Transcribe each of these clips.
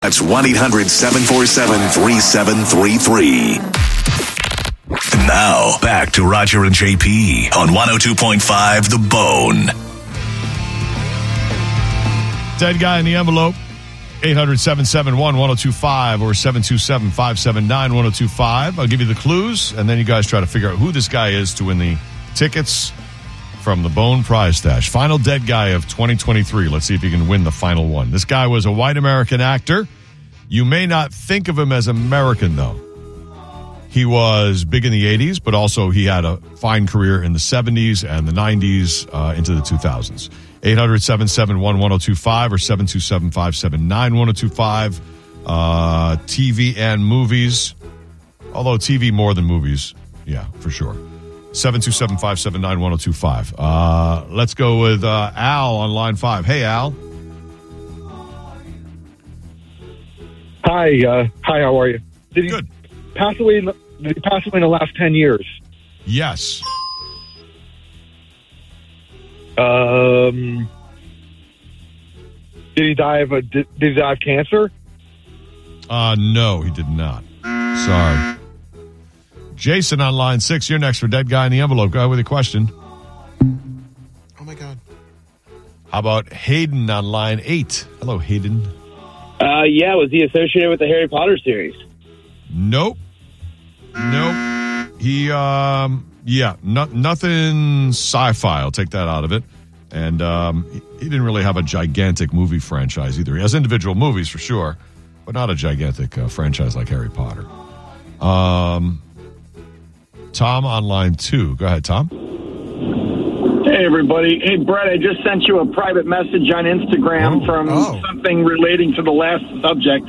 That's 1 800 747 3733. Now, back to Roger and JP on 102.5 The Bone. Dead guy in the envelope. 800 771 1025 or 727 579 1025. I'll give you the clues, and then you guys try to figure out who this guy is to win the tickets from the Bone Prize Stash. Final dead guy of 2023. Let's see if he can win the final one. This guy was a white American actor. You may not think of him as American, though. He was big in the 80s, but also he had a fine career in the 70s and the 90s uh, into the 2000s. 800 771 1025 or 727 579 1025. Uh, TV and movies. Although TV more than movies. Yeah, for sure. 727 579 1025. Uh, let's go with uh, Al on line five. Hey, Al. Hi, uh, hi. How are you? Did he Good. pass away? In the, did he pass away in the last ten years? Yes. Um, did he die of a? Did, did he die of cancer? Uh, no, he did not. Sorry. Jason on line six. You're next for Dead Guy in the Envelope. Go ahead with a question. Oh my God. How about Hayden on line eight? Hello, Hayden. Uh, yeah, was he associated with the Harry Potter series? Nope. Nope. He, um, yeah, no, nothing sci-fi. I'll take that out of it. And um, he, he didn't really have a gigantic movie franchise either. He has individual movies for sure, but not a gigantic uh, franchise like Harry Potter. Um, Tom on line two. Go ahead, Tom. Hey, everybody. Hey, Brett, I just sent you a private message on Instagram Oh. from Oh. something relating to the last subject.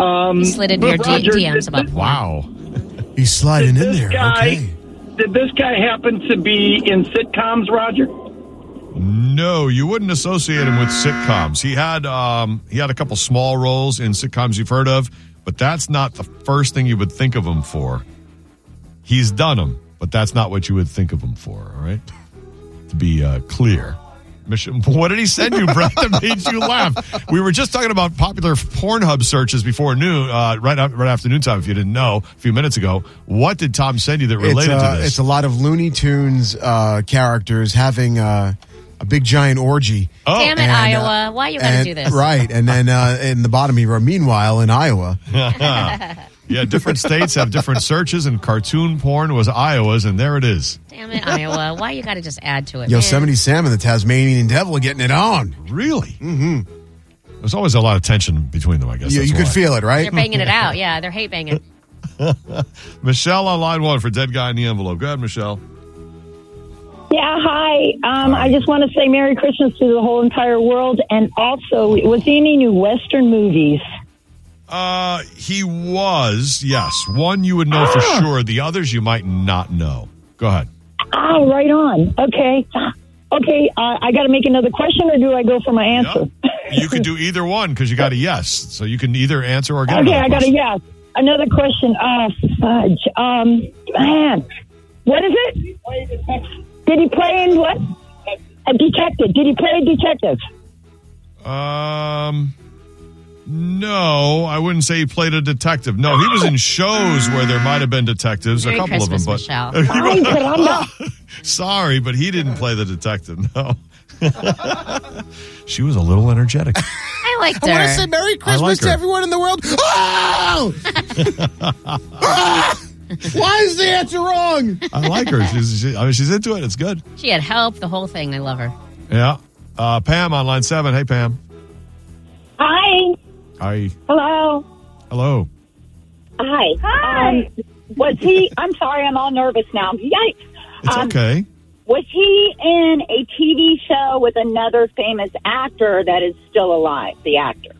Um, You slid into your D- Roger, DMs about porn. Wow. He's sliding in there. guy, Okay. did this guy happen to be in sitcoms, Roger? No, you wouldn't associate him with sitcoms. He had um, he had a couple small roles in sitcoms you've heard of, but that's not the first thing you would think of him for. He's done them, but that's not what you would think of him for. All right, to be uh, clear. Mission. What did he send you, Brett? That made you laugh. We were just talking about popular Pornhub searches before noon, uh, right out, right after noon time, If you didn't know, a few minutes ago, what did Tom send you that related uh, to this? it's a lot of Looney Tunes uh, characters having uh, a big giant orgy. oh, Damn it, And, uh, Iowa. Why you got to and- do this? Right. And then uh, in the bottom, he wrote, meanwhile, in Iowa. Yeah, different states have different searches, and cartoon porn was Iowa's, and there it is. Damn it, Iowa. Why you got to just add to it? man? Yosemite Sam and the Tasmanian Devil are getting it on. Really? Mm-hmm. There's always a lot of tension between them, I guess. You, that's you could why. feel it, right? They're banging it out. Yeah, they're hate banging. Michelle on line one for Dead Guy in the Envelope. Go ahead, Michelle. Yeah, hi. Um, I just want to say Merry Christmas to the whole entire world. And also, was there any new Western movies? Uh, he was, yes. One you would know for Ah. sure. The others you might not know. Go ahead. Oh, right on. Okay. Okay, uh, I got to make another question, or do I go for my answer? Yep. You could do either one because you got a yes. So you can either answer or get Okay, I got a yes. Another question. Uh, fudge. Um, man, what is it? Did he play in what? A detective. Did he play a detective? Um, no, I wouldn't say he played a detective. No, he was in shows where there might have been detectives, Merry a couple Christmas, of them, Michelle. but Ay, caramba. sorry, but he didn't play the detective. No, she was a little energetic. I liked I want to say Merry Christmas like to her. everyone in the world. Oh! Ah! Why is the answer wrong? I like her. She's, she, I mean, she's into it. It's good. She had help, the whole thing. I love her. Yeah. Uh, Pam on line seven. Hey, Pam. Hi. Hi. Hello. Hello. Hi. Hi. Um, was he? I'm sorry, I'm all nervous now. Yikes. It's Um, okay. Was he in a TV show with another famous actor that is still alive? The actor.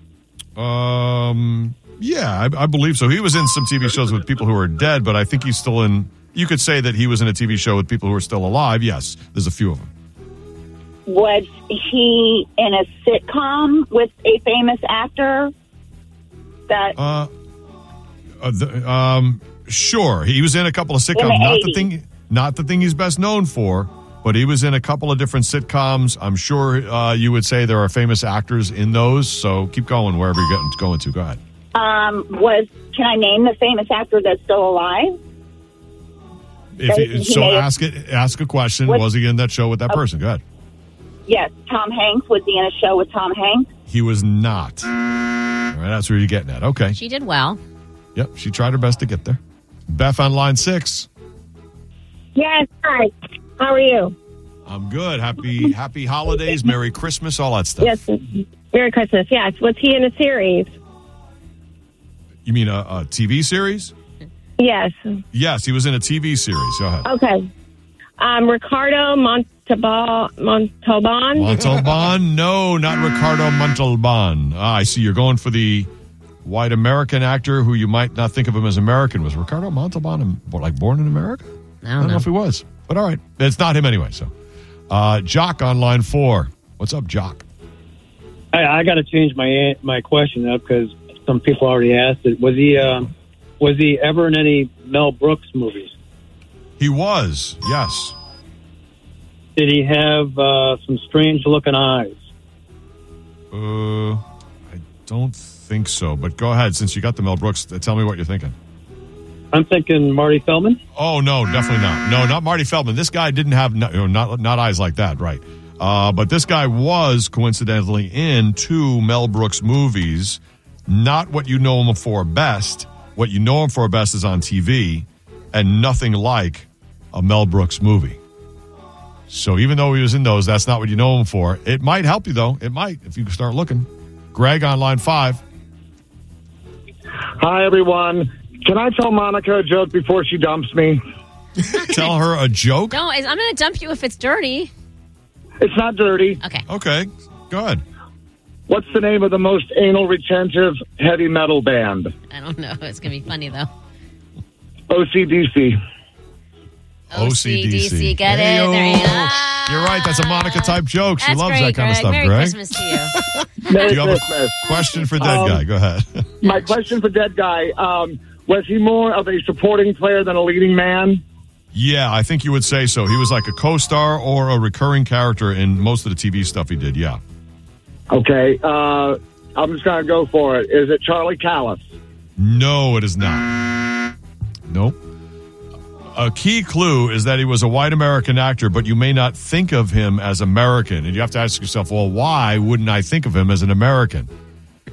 Um, Yeah, I, I believe so. He was in some TV shows with people who are dead, but I think he's still in. You could say that he was in a TV show with people who are still alive. Yes, there's a few of them. Was he in a sitcom with a famous actor? That Uh, uh, the, um, sure, he was in a couple of sitcoms. the Not the thing, not the thing he's best known for, but he was in a couple of different sitcoms. I'm sure uh, you would say there are famous actors in those. So keep going wherever you're getting going to. Go ahead. um, was. Can I name the famous actor that's still alive? If He so, ask it. Ask a question. What- Was he in that show with that person? Go ahead. Yes, Tom Hanks. Was he in a show with Tom Hanks? He was not. All right, that's where you're getting at. Okay. She did well. Yep, she tried her best to get there. Beth on line six. Yes. Hi. How are you? I'm good. Happy Happy holidays, Merry Christmas, all that stuff. Yes. Merry Christmas. Yes. Was he in a series? You mean a, a TV series? Yes. Yes, he was in a TV series. Go ahead. Okay. Um, Ricardo Montalban. Montalban. Montalban? No, not Ricardo Montalban. Ah, I see. You're going for the white American actor who you might not think of him as American. Was Ricardo Montalban like born in America? I I don't don't know know. if he was, but all right. It's not him anyway. So, uh, Jock on line four. What's up, Jock? I, I got to change my my question up because some people already asked it. Was he uh, was he ever in any Mel Brooks movies? He was. Yes. Did he have uh, some strange looking eyes? Uh, I don't think so. But go ahead, since you got the Mel Brooks. Tell me what you're thinking. I'm thinking Marty Feldman. Oh no, definitely not. No, not Marty Feldman. This guy didn't have no, not not eyes like that, right? Uh, but this guy was coincidentally in two Mel Brooks movies. Not what you know him for best. What you know him for best is on TV, and nothing like a Mel Brooks movie. So even though he was in those, that's not what you know him for. It might help you though. It might if you start looking. Greg on line five. Hi, everyone. Can I tell Monica a joke before she dumps me? Tell her a joke. No, I'm going to dump you if it's dirty. It's not dirty. Okay. Okay, Good. What's the name of the most anal retentive heavy metal band? I don't know. It's going to be funny, though. OCDC. OCDC. Get it? Hey-o. There you go. You're right. That's a Monica type joke. She That's loves great, that kind of Greg. stuff, Merry Greg. Christmas to you. Merry Do you have a Christmas. question for dead Um, guy? Go ahead. My question for Dead Guy um, was he more of a supporting player than a leading man? yeah, I think you would say so. He was like a co-star or a recurring character in most of the TV stuff he did. Yeah. Okay. Uh, I'm just going to go for it. Is it Charlie Callas? No, it is not. Nope. A key clue is that he was a white American actor, but you may not think of him as American. And you have to ask yourself, well, why wouldn't I think of him as an American?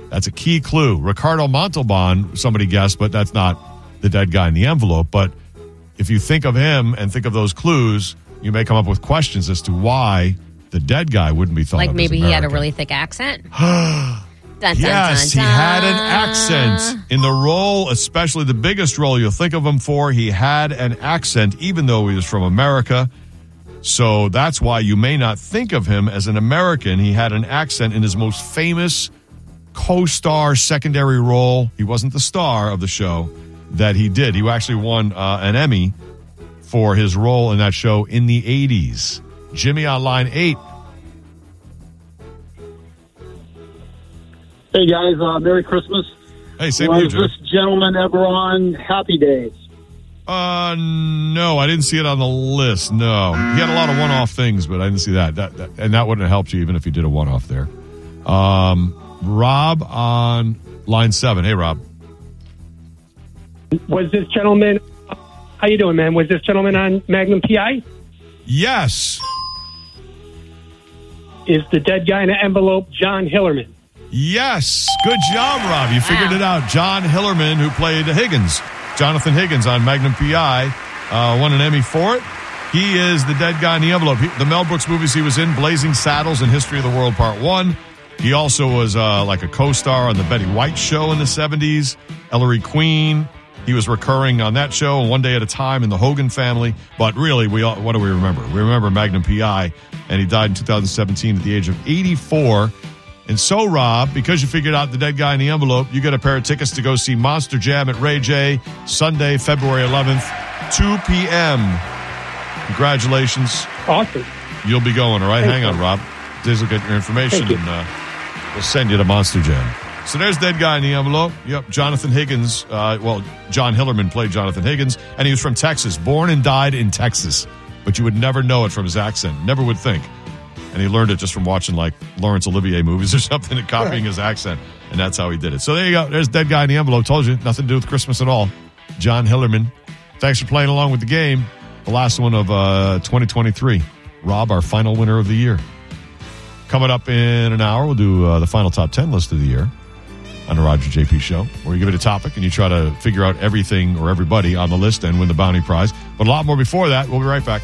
That's a key clue. Ricardo Montalban, somebody guessed, but that's not the dead guy in the envelope. But if you think of him and think of those clues, you may come up with questions as to why the dead guy wouldn't be thought Like of as maybe he had a really thick accent. dun, dun, Yes, dun, he had an accent in the role, especially the biggest role you'll think of him for. He had an accent, even though he was from America. So that's why you may not think of him as an American. He had an accent in his most famous co-star secondary role. He wasn't the star of the show that he did. He actually won uh, an Emmy for his role in that show in the 80s. Jimmy on line eight. Hey guys, uh, Merry Christmas. Hey, same to you, Was this gentleman ever on Happy Days? Uh, no, I didn't see it on the list. No, he had a lot of one-off things, but I didn't see that. That, that and that wouldn't have helped you even if you did a one-off there. Um, Rob on line seven. Hey, Rob. Was this gentleman? How you doing, man? Was this gentleman on Magnum PI? Yes, Is the dead guy in the envelope John Hillerman? Yes. Good job, Rob. You figured it out. John Hillerman, who played Higgins, Jonathan Higgins on Magnum PI, uh, won an Emmy for it. He is the dead guy in the envelope. He, the Mel Brooks movies he was in, Blazing Saddles and History of the World Part One. He also was uh, like a co-star on the Betty White show in the 70s, Ellery Queen. He was recurring on that show, One Day at a Time, in the Hogan family. But really, we all, what do we remember? We remember Magnum PI, and he died in 2017 at the age of 84. And so, Rob, because you figured out the dead guy in the envelope, you get a pair of tickets to go see Monster Jam at Ray J Sunday, February 11th, 2 p.m. Congratulations. Awesome. You'll be going, all right? Thank Hang you. on, Rob. Diz will get your information you. and uh, we'll send you to Monster Jam. So there's Dead Guy in the Envelope. Yep, Jonathan Higgins. Uh, well, John Hillerman played Jonathan Higgins, and he was from Texas, born and died in Texas. But you would never know it from his accent. Never would think. And he learned it just from watching like Laurence Olivier movies or something and copying his accent. And that's how he did it. So there you go. There's Dead Guy in the Envelope. Told you, nothing to do with Christmas at all. John Hillerman. Thanks for playing along with the game. The last one of uh, 2023. Rob, our final winner of the year. Coming up in an hour, we'll do uh, the final top 10 list of the year on the Roger JP show, where you give it a topic and you try to figure out everything or everybody on the list and win the bounty prize. But a lot more before that. We'll be right back.